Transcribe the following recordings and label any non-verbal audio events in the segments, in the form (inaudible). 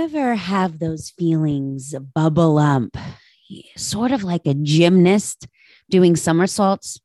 ever have those feelings bubble up, sort of like a gymnast doing somersaults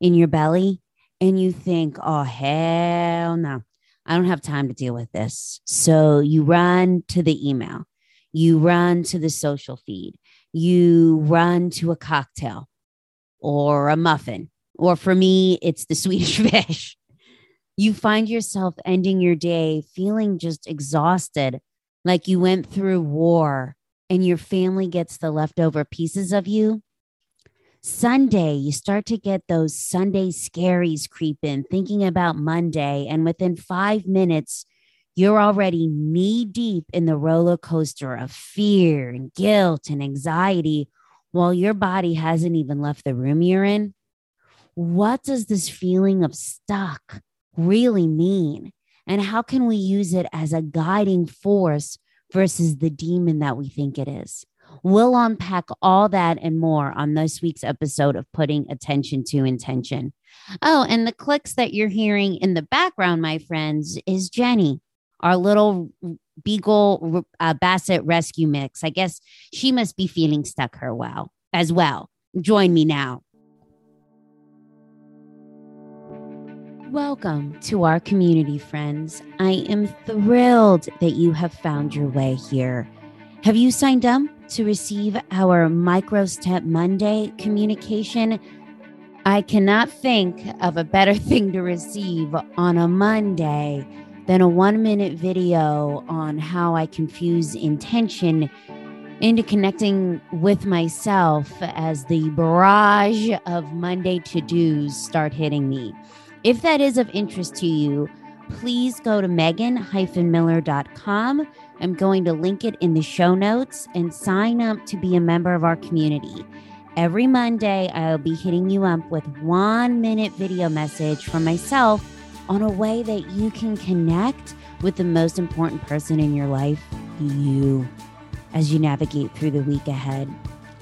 in your belly? And you think, oh, hell no, I don't have time to deal with this. So you run to the email, you run to the social feed, you run to a cocktail or a muffin. Or for me, it's the (laughs) Swedish fish. You find yourself ending your day feeling just exhausted like you went through war and your family gets the leftover pieces of you. Sunday, you start to get those Sunday scaries creep in, thinking about Monday. And within five minutes, you're already knee deep in the roller coaster of fear and guilt and anxiety while your body hasn't even left the room you're in. What does this feeling of stuck really mean? And how can we use it as a guiding force versus the demon that we think it is? We'll unpack all that and more on this week's episode of Putting Attention to Intention. Oh, and the clicks that you're hearing in the background, my friends, is Jenny, our little Beagle uh, Basset rescue mix. I guess she must be feeling stuck her well as well. Join me now. Welcome to our community, friends. I am thrilled that you have found your way here. Have you signed up to receive our Micro Step Monday communication? I cannot think of a better (laughs) thing to receive on a Monday than a one minute video on how I confuse intention into connecting with myself as the barrage of Monday to dos start hitting me. If that is of interest to you, please go to megan-miller.com. I'm going to link it in the show notes and sign up to be a member of our community. Every Monday, I'll be hitting you up with one minute video message from myself on a way that you can connect with the most important person in your life, you, as you navigate through the week ahead.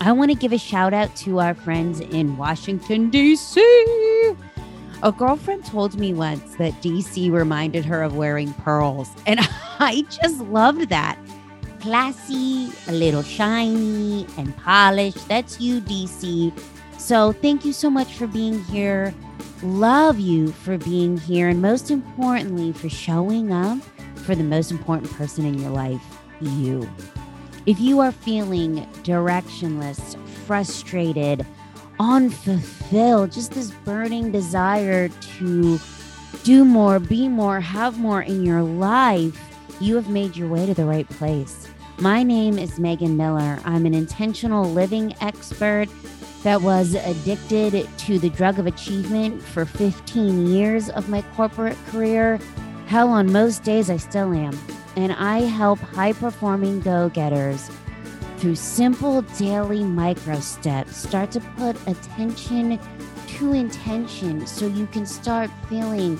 I want to give a shout out to our friends in Washington, D.C. A girlfriend told me once that DC reminded her of wearing pearls, and (laughs) I just loved that. Classy, a little shiny, and polished. That's you, DC. So, thank you so much for being here. Love you for being here, and most importantly, for showing up for the most important person in your life, you. If you are feeling directionless, frustrated, unfulfilled, just this burning desire to do more, be more, have more in your life, you have made your way to the right place. My name is Megan Miller. I'm an intentional living expert that was addicted to the drug of achievement for 15 years of my corporate career. Hell, on most days, I still am. And I help high performing go getters through simple daily micro steps, start to put attention to intention so you can start feeling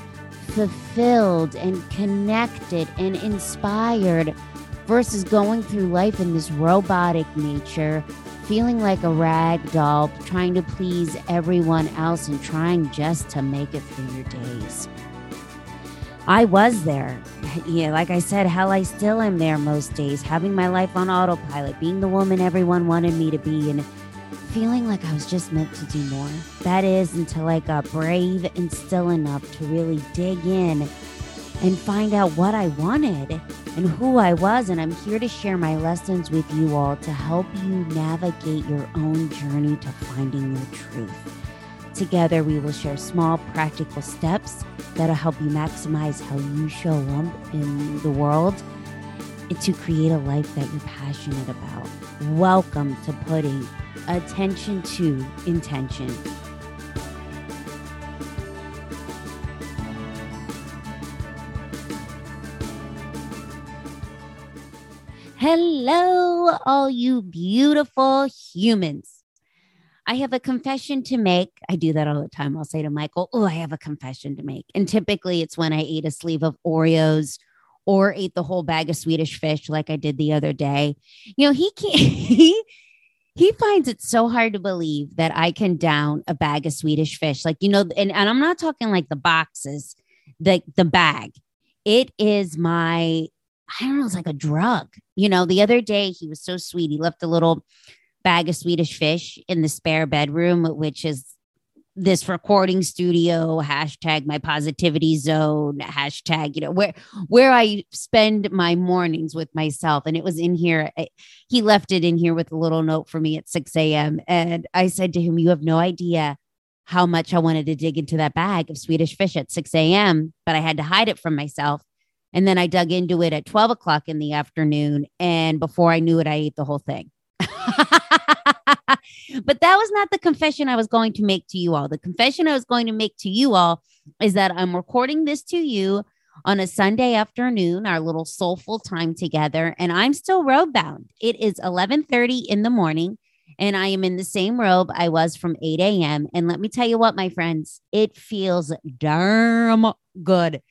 fulfilled and connected and inspired versus going through life in this robotic nature, feeling like a rag doll, trying to please everyone else and trying just to make it through your days. I was there. Yeah, like I said, hell, I still am there most days, having my life on autopilot, being the woman everyone wanted me to be, and feeling like I was just meant to do more. That is until I got brave and still enough to really dig in and find out what I wanted and who I was. And I'm here to share my lessons with you all to help you navigate your own journey to finding your truth. Together, we will share small, practical steps that'll help you maximize how you show up in the world and to create a life that you're passionate about. Welcome to putting attention to intention. Hello, all you beautiful humans. I have a confession to make. I do that all the time. I'll say to Michael, Oh, I have a confession to make. And typically it's when I ate a sleeve of Oreos or ate the whole bag of Swedish fish like I did the other day. You know, he can't, (laughs) he, he finds it so hard to believe that I can down a bag of Swedish fish. Like, you know, and, and I'm not talking like the boxes, the, the bag. It is my I don't know, it's like a drug. You know, the other day he was so sweet. He left a little bag of Swedish fish in the spare bedroom, which is this recording studio hashtag my positivity zone hashtag you know where where i spend my mornings with myself. And it was in here eh, he left it in here with a little note for me at 6 a.m and i said to him you have no idea how much i wanted to dig into that bag of swedish fish at 6 a.m but i had to hide it from myself. And then i dug into it at 12 o'clock in the afternoon. And before i knew it i ate the whole thing (laughs) but that was not the confession I was going to make to you all. The confession I was going to make to you all is that I'm recording this to you on a Sunday afternoon, our little soulful time together, and I'm still robe bound. It is 11:30 in the morning, and I am in the same robe I was from 8 a.m. And let me tell you what, my friends, it feels darn good.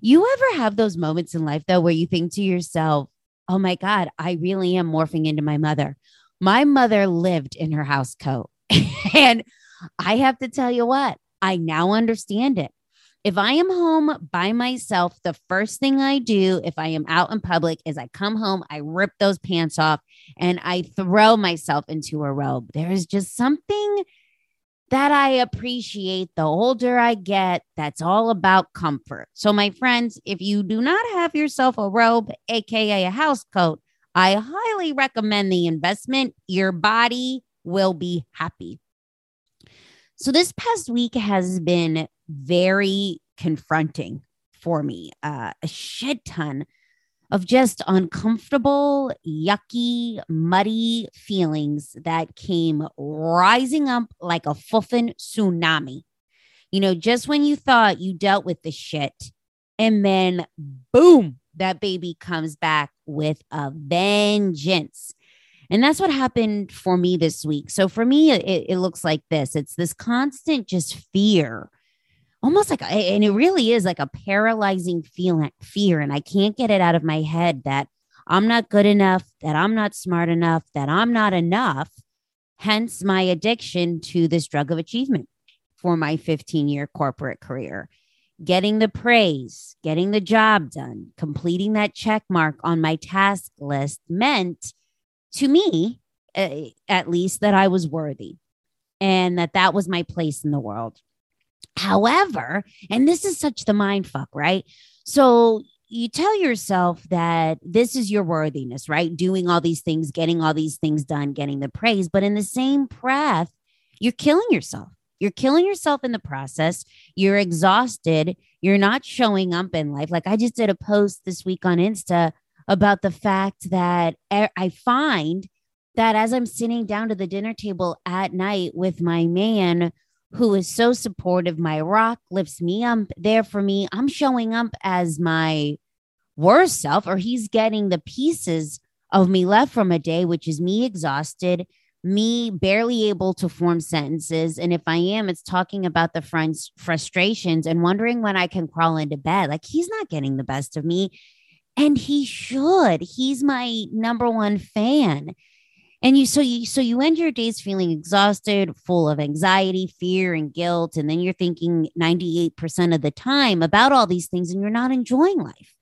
You ever have those moments in life though where you think to yourself, "Oh my God, I really am morphing into my mother." My mother lived in her house coat. (laughs) and I have to tell you what, I now understand it. If I am home by myself, the first thing I do if I am out in public is I come home, I rip those pants off, and I throw myself into a robe. There is just something that I appreciate the older I get. That's all about comfort. So, my friends, if you do not have yourself a robe, AKA a house coat, I highly recommend the investment. Your body will be happy. So, this past week has been very confronting for me. Uh, a shit ton of just uncomfortable, yucky, muddy feelings that came rising up like a fuffin tsunami. You know, just when you thought you dealt with the shit, and then boom, that baby comes back with a vengeance. And that's what happened for me this week. So for me, it, it looks like this it's this constant just fear, almost like, and it really is like a paralyzing feeling, fear. And I can't get it out of my head that I'm not good enough, that I'm not smart enough, that I'm not enough. Hence my addiction to this drug of achievement for my 15 year corporate career getting the praise, getting the job done, completing that check mark on my task list meant to me, uh, at least, that I was worthy and that that was my place in the world. However, and this is such the mind fuck, right? So you tell yourself that this is your worthiness, right? Doing all these things, getting all these things done, getting the praise. But in the same breath, you're killing yourself you're killing yourself in the process. You're exhausted. You're not showing up in life. Like I just did a post this week on Insta about the fact that I find that as I'm sitting down to the dinner table at night with my man who is so supportive, my rock lifts me up there for me. I'm showing up as my worst self, or he's getting the pieces of me left from a day, which is me exhausted, me barely able to form sentences. And if I am, it's talking about the friend's frustrations and wondering when I can crawl into bed. Like he's not getting the best of me. And he should. He's my number one fan. And you so you so you end your days feeling exhausted, full of anxiety, fear, and guilt. And then you're thinking 98% of the time about all these things and you're not enjoying life.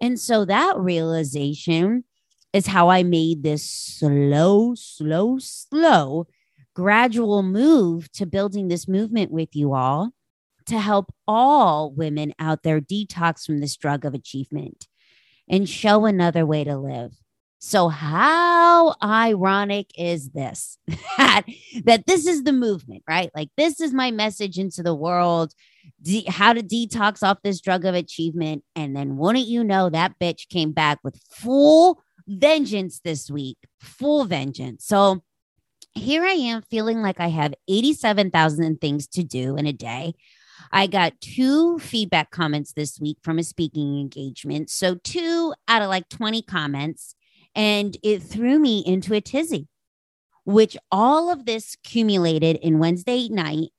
And so that realization is how I made this slow, slow, slow, gradual move to building this movement with you all to help all women out there detox from this drug of achievement and show another way to live. So, how ironic is this (laughs) that, that this is the movement, right? Like, this is my message into the world de- how to detox off this drug of achievement. And then, wouldn't you know, that bitch came back with full vengeance this week, full vengeance. So here I am feeling like I have 87,000 things to do in a day. I got two feedback comments this week from a speaking engagement. So, two out of like 20 comments, and it threw me into a tizzy, which all of this accumulated in Wednesday night.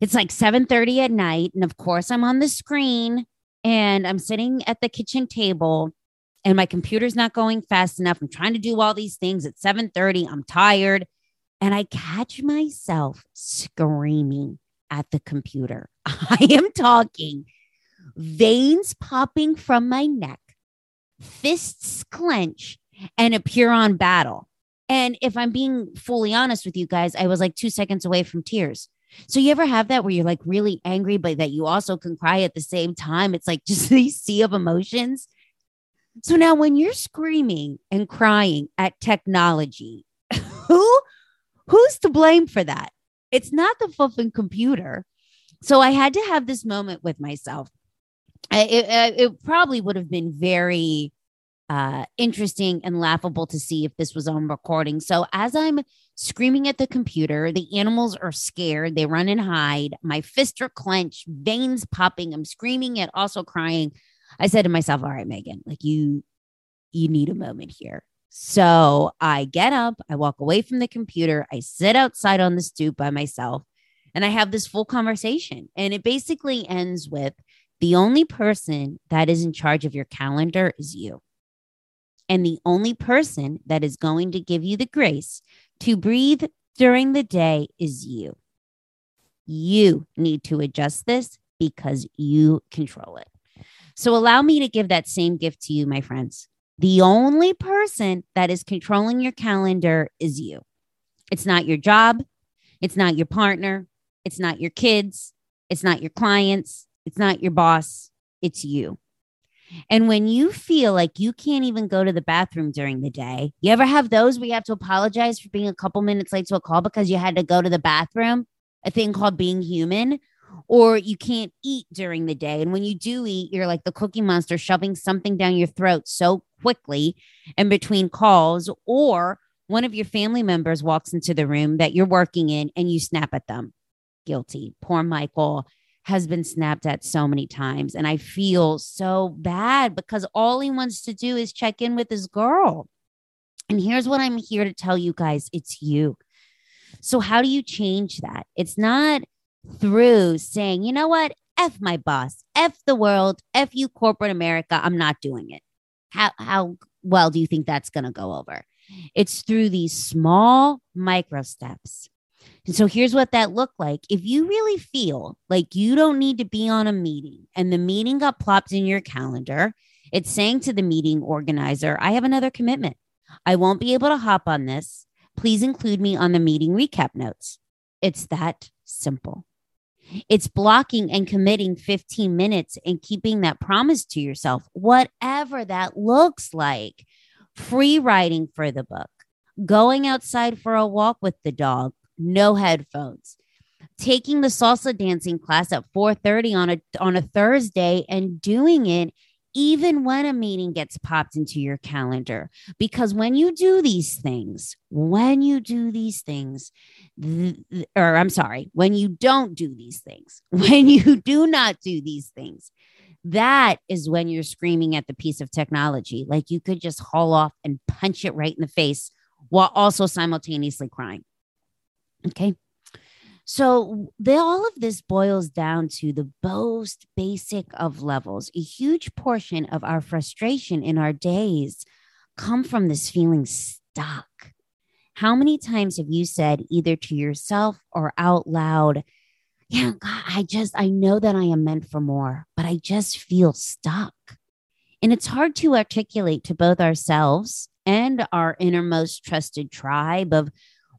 It's like 7:30 at night, and of course, I'm on the screen and I'm sitting at the kitchen table and my computer's not going fast enough. I'm trying to do all these things at 7:30. I'm tired. And I catch myself screaming at the computer. (laughs) I am talking veins popping from my neck, fists clench, and appear on battle. And if I'm being fully honest with you guys, I was like two seconds away from tears. So you ever have that where you're like really angry, but that you also can cry at the same time? It's like (laughs) just these sea of emotions. So now when you're screaming and crying at technology, (laughs) who who's to blame for that? It's not the fucking computer. So I had to have this moment with myself. It, it, it probably would have been very uh, interesting and laughable to see if this was on recording. So as I'm screaming at the computer, the animals are scared. They run and hide. My fists are clenched, veins popping. I'm screaming and also crying. I said to myself, "All right, Megan, like you, you need a moment here." So I get up, I walk away from the computer, I sit outside on the stoop by myself, and I have this full conversation. And it basically ends with the only person that is in charge of your calendar is you. And the only person that is going to give you the grace to breathe during the day is you. You need to adjust this because you control it. So allow me to give that same gift to you, my friends. The only person that is controlling your calendar is you. It's not your job. It's not your partner. It's not your kids. It's not your clients. It's not your boss. It's you. And when you feel like you can't even go to the bathroom during the day, you ever have those where you have to apologize for being a couple minutes late to a call because you had to go to the bathroom? A thing called being human. Or you can't eat during the day. And when you do eat, you're like the cookie monster shoving something down your throat so quickly in between calls. Or one of your family members walks into the room that you're working in and you snap at them. Guilty. Poor Michael has been snapped at so many times. And I feel so bad because all he wants to do is check in with his girl. And here's what I'm here to tell you guys it's you. So, how do you change that? It's not through saying, you know what? F my boss, F the world, F you, corporate America. I'm not doing it. How, how well do you think that's going to go over? It's through these small micro steps and so here's what that looked like. If you really feel like you don't need to be on a meeting and the meeting got plopped in your calendar, it's saying to the meeting organizer, I have another commitment. I won't be able to hop on this. Please include me on the meeting recap notes. It's that simple. It's blocking and committing 15 minutes and keeping that promise to yourself, whatever that looks like. Free writing for the book, going outside for a walk with the dog, no headphones taking the salsa dancing class at 4:30 on a on a Thursday and doing it even when a meeting gets popped into your calendar because when you do these things when you do these things th- or I'm sorry when you don't do these things (laughs) when you do not do these things that is when you're screaming at the piece of technology like you could just haul off and punch it right in the face while also simultaneously crying Okay. So all of this boils down to the most basic of levels. A huge portion of our frustration in our days come from this feeling stuck. How many times have you said either to yourself or out loud, yeah, God, I just, I know that I am meant for more, but I just feel stuck. And it's hard to articulate to both ourselves and our innermost trusted tribe of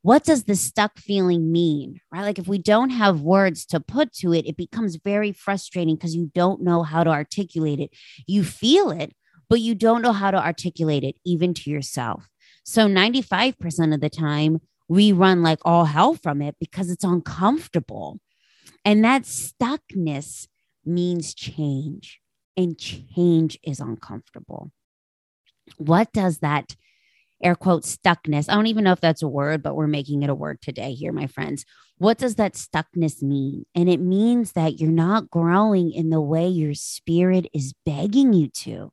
what does the stuck feeling mean? Right? Like if we don't have words to put to it, it becomes very frustrating because you don't know how to articulate it. You feel it, but you don't know how to articulate it even to yourself. So 95% of the time, we run like all hell from it because it's uncomfortable. And that stuckness means change, and change is uncomfortable. What does that air quote stuckness. I don't even know if that's a word, but we're making it a word today here, my friends. What does that stuckness mean? And it means that you're not growing in the way your spirit is begging you to.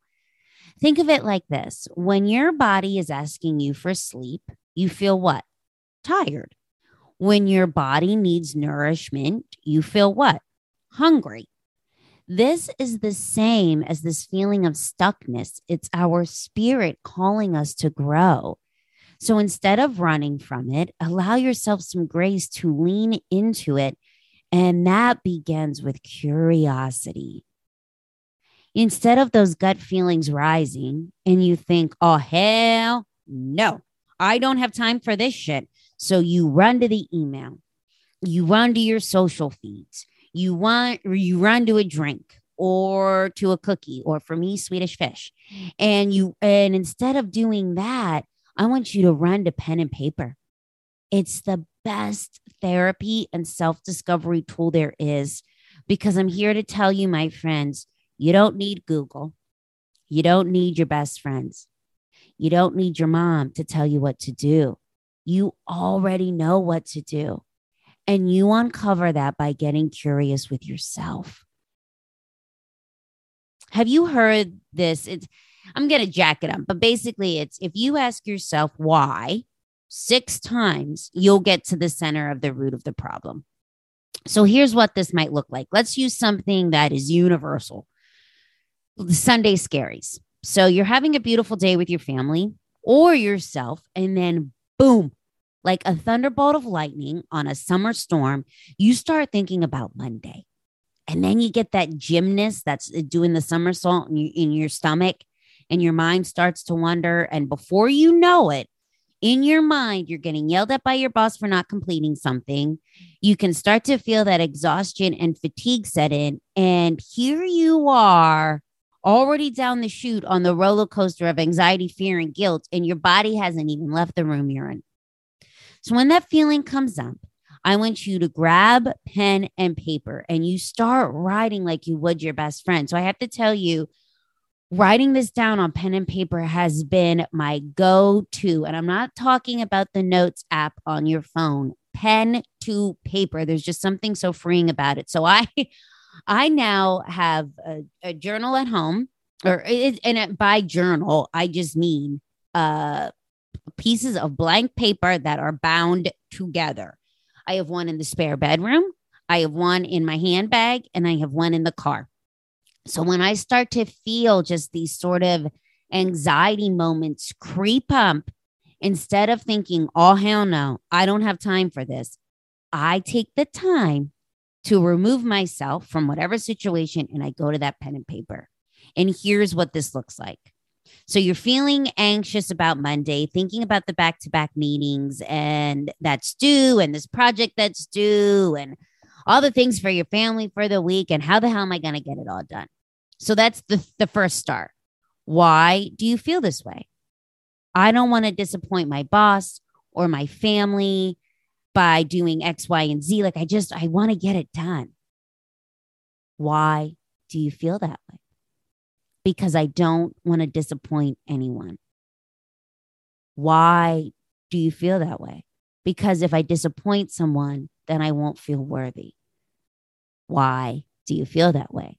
Think of it like this when your body is asking you for sleep, you feel what? Tired. When your body needs nourishment, you feel what? Hungry. This is the same as this feeling of stuckness. It's our spirit calling us to grow. So instead of running from it, allow yourself some grace to lean into it. And that begins with curiosity. instead of those gut feelings rising and you think, oh, hell no, I don't have time for this shit. So you run to the email, you run to your social feeds, you want you run to a drink or to a cookie or for me Swedish fish. And you and instead of doing that, I want you to run to pen and paper. It's the best therapy and self-discovery tool there is because I'm here to tell you my friends, you don't need Google. You don't need your best friends. You don't need your mom to tell you what to do. You already know what to do. And you uncover that by getting curious with yourself. Have you heard this? It's I'm going to jack it up, but basically it's if you ask yourself why six times, you'll get to the center of the root of the problem. So here's what this might look like. Let's use something that is universal. Sunday scaries. So you're having a beautiful day with your family or yourself, and then boom, like a thunderbolt of lightning on a summer storm, you start thinking about Monday. And then you get that gymnast that's uh, doing the somersault in, in your stomach, and your mind starts to wonder. And before you know it, in your mind, you're getting yelled at by your boss for not completing something. You can start to feel that exhaustion and fatigue set in. And here you are already down the chute on the roller coaster of anxiety, fear, and guilt, and your body hasn't even left the room you're in. So when that feeling comes up, I want you to grab pen and paper and you start writing like you would your best friend. So I have to tell you, writing this down on pen and paper has been my go to. And I'm not talking about the notes app on your phone, pen to paper. There's just something so freeing about it. So I, (laughs) I now have a, a journal at home, or it, and by journal, I just mean uh, pieces of blank paper that are bound together. I have one in the spare bedroom, I have one in my handbag, and I have one in the car. So when I start to feel just these sort of anxiety moments creep up, instead of thinking, oh, hell no, I don't have time for this, I take the time to remove myself from whatever situation and I go to that pen and paper. And here's what this looks like. So you're feeling anxious about Monday, thinking about the back to back meetings and that's due and this project that's due and all the things for your family for the week. And how the hell am I going to get it all done? So that's the, the first start. Why do you feel this way? I don't want to disappoint my boss or my family by doing X, Y, and Z. Like I just, I want to get it done. Why do you feel that way? Because I don't want to disappoint anyone. Why do you feel that way? Because if I disappoint someone, then I won't feel worthy. Why do you feel that way?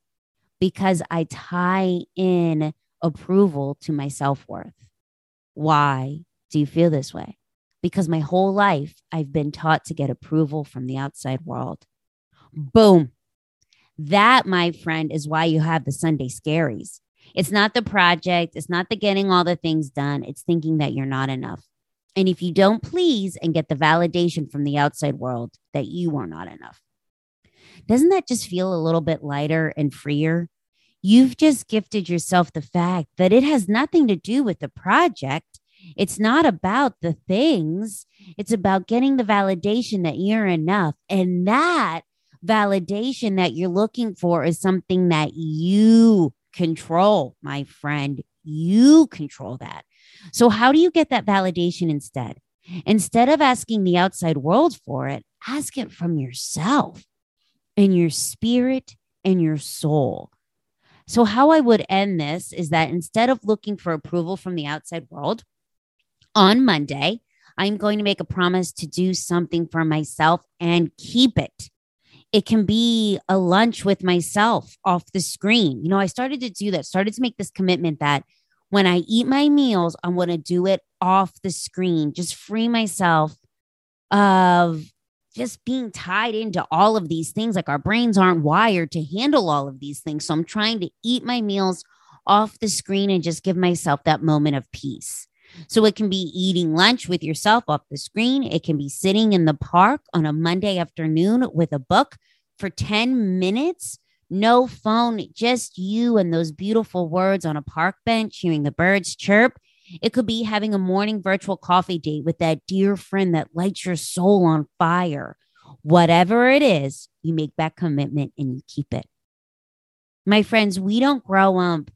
Because I tie in approval to my self worth. Why do you feel this way? because my whole life I've been taught to get approval from the outside world. Boom. That, my friend, is why you have the Sunday scaries. It's not the project, it's not the getting all the things done, it's thinking that you're not enough. And if you don't please and get the validation from the outside world that you are not enough, doesn't that just feel a little bit lighter and freer? You've just gifted yourself the fact that it has nothing to do with the project it's not about the things, it's about getting the validation that you're enough. And that validation that you're looking for is something that you control, my friend. You control that. So, how do you get that validation instead? Instead of asking the outside world for it, ask it from yourself and your spirit and your soul. So, how I would end this is that instead of looking for approval from the outside world, on Monday, I'm going to make a promise to do something for myself and keep it. It can be a lunch with myself off the screen. You know, I started to do that, started to make this commitment that when I eat my meals, I want to do it off the screen, just free myself of just being tied into all of these things. Like our brains aren't wired to handle all of these things. So I'm trying to eat my meals off the screen and just give myself that moment of peace. So it can be eating lunch with yourself off the screen. It can be sitting in the park on a Monday afternoon with a book for 10 minutes No phone, just you and those beautiful words on a park bench, hearing the birds chirp. It could be having a morning virtual coffee date with that dear friend that lights your soul on fire. Whatever it is, you make that commitment and you keep it. My friends, we don't grow up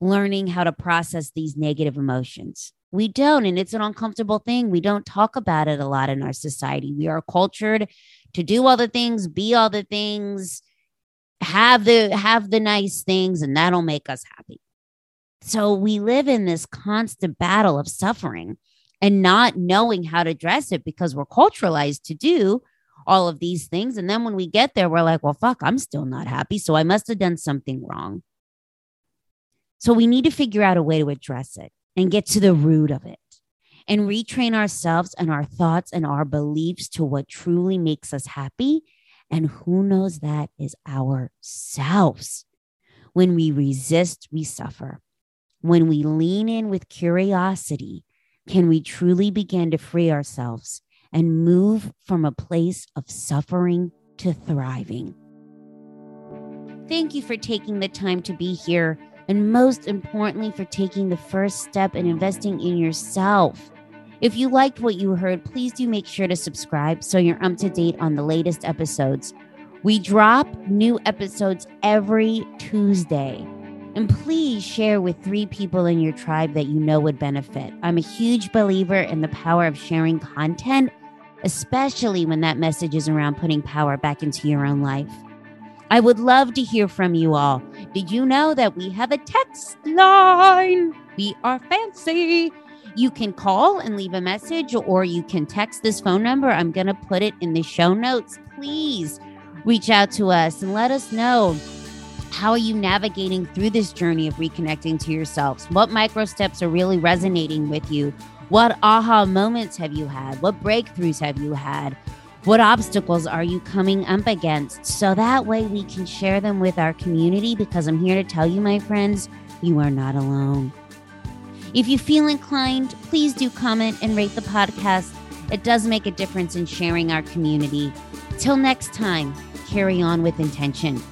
learning how to process these negative emotions. We don't, and it's an uncomfortable thing. We don't talk about it a lot in our society. We are cultured to do all the things, be all the things, have the have the nice things and that'll make us happy. So we live in this constant battle of suffering and not knowing how to address it because we're culturalized to do all of these things. And then when we get there, we're like, well, fuck, I'm still not happy. So I must have done something wrong. So we need to figure out a way to address it and get to the root of it and retrain ourselves and our thoughts and our beliefs to what truly makes us happy. And who knows that is ourselves. When we resist, we suffer. When we lean in with curiosity, can we truly begin to free ourselves and move from a place of suffering to thriving? Thank you for taking the time to be here, and most importantly, for taking the first step in investing in yourself. If you liked what you heard, please do make sure to subscribe so you're up to date on the latest episodes. We drop new episodes every Tuesday. And please share with three people in your tribe that you know would benefit. I'm a huge believer in the power of sharing content, especially when that message is around putting power back into your own life. I would love to hear from you all. Did you know that we have a text line? We are fancy. You can call and leave a message, or you can text this phone number. I'm going to put it in the show notes. Please reach out to us and let us know how are you navigating through this journey of reconnecting to yourselves? What micro steps are really resonating with you? What aha moments have you had? What breakthroughs have you had? What obstacles are you coming up against? So that way we can share them with our community because I'm here to tell you, my friends, you are not alone. If you feel inclined, please do comment and rate the podcast. It does make a difference in sharing our community. Till next time, carry on with intention.